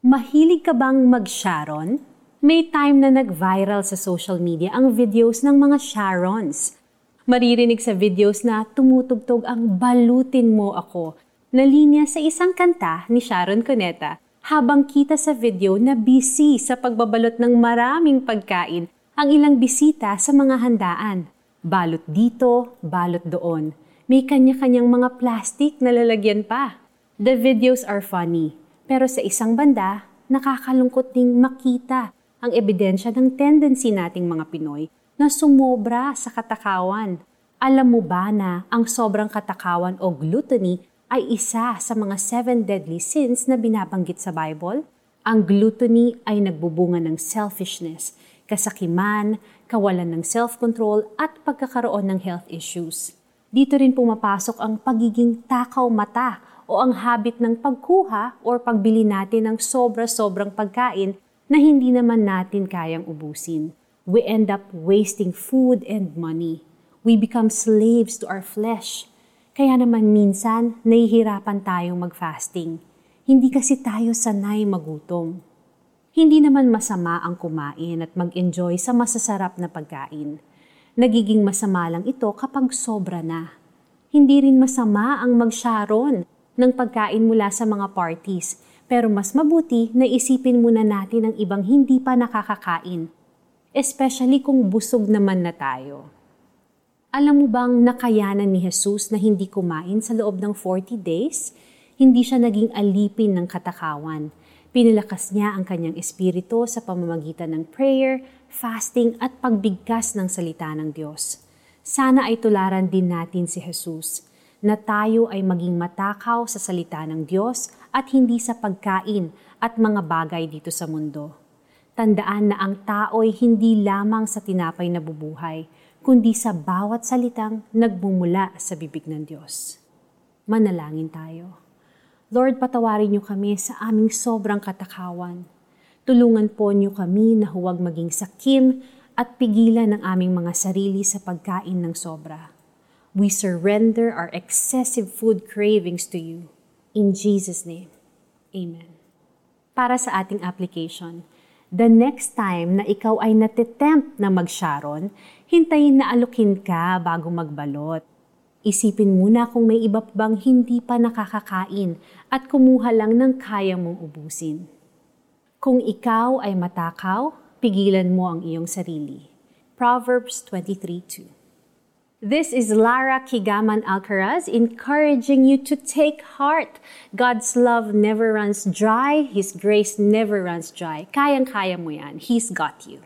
Mahilig ka bang mag-Sharon? May time na nag-viral sa social media ang videos ng mga Sharons. Maririnig sa videos na tumutugtog ang balutin mo ako na linya sa isang kanta ni Sharon Cuneta habang kita sa video na busy sa pagbabalot ng maraming pagkain ang ilang bisita sa mga handaan. Balot dito, balot doon. May kanya-kanyang mga plastic na lalagyan pa. The videos are funny, pero sa isang banda, nakakalungkot ding makita ang ebidensya ng tendency nating mga Pinoy na sumobra sa katakawan. Alam mo ba na ang sobrang katakawan o gluttony ay isa sa mga seven deadly sins na binabanggit sa Bible? Ang gluttony ay nagbubunga ng selfishness, kasakiman, kawalan ng self-control at pagkakaroon ng health issues. Dito rin pumapasok ang pagiging takaw mata o ang habit ng pagkuha o pagbili natin ng sobra-sobrang pagkain na hindi naman natin kayang ubusin. We end up wasting food and money. We become slaves to our flesh. Kaya naman minsan, nahihirapan tayong mag-fasting. Hindi kasi tayo sanay magutom. Hindi naman masama ang kumain at mag-enjoy sa masasarap na pagkain. Nagiging masama lang ito kapag sobra na. Hindi rin masama ang magsharon ng pagkain mula sa mga parties, pero mas mabuti na isipin muna natin ang ibang hindi pa nakakakain, especially kung busog naman na tayo. Alam mo bang nakayanan ni Jesus na hindi kumain sa loob ng 40 days? Hindi siya naging alipin ng katakawan. Pinilakas niya ang kanyang espiritu sa pamamagitan ng prayer, fasting at pagbigkas ng salita ng Diyos. Sana ay tularan din natin si Jesus na tayo ay maging matakaw sa salita ng Diyos at hindi sa pagkain at mga bagay dito sa mundo. Tandaan na ang tao ay hindi lamang sa tinapay na bubuhay, kundi sa bawat salitang nagmumula sa bibig ng Diyos. Manalangin tayo. Lord, patawarin niyo kami sa aming sobrang katakawan. Tulungan po niyo kami na huwag maging sakim at pigilan ang aming mga sarili sa pagkain ng sobra. We surrender our excessive food cravings to you. In Jesus' name, Amen. Para sa ating application, the next time na ikaw ay natitempt na mag-sharon, hintayin na alukin ka bago magbalot. Isipin muna kung may iba bang hindi pa nakakakain at kumuha lang ng kaya mong ubusin. Kung ikaw ay matakaw, pigilan mo ang iyong sarili. Proverbs 23:2 This is Lara Kigaman Alcaraz encouraging you to take heart. God's love never runs dry. His grace never runs dry. Kayang-kaya mo yan. He's got you.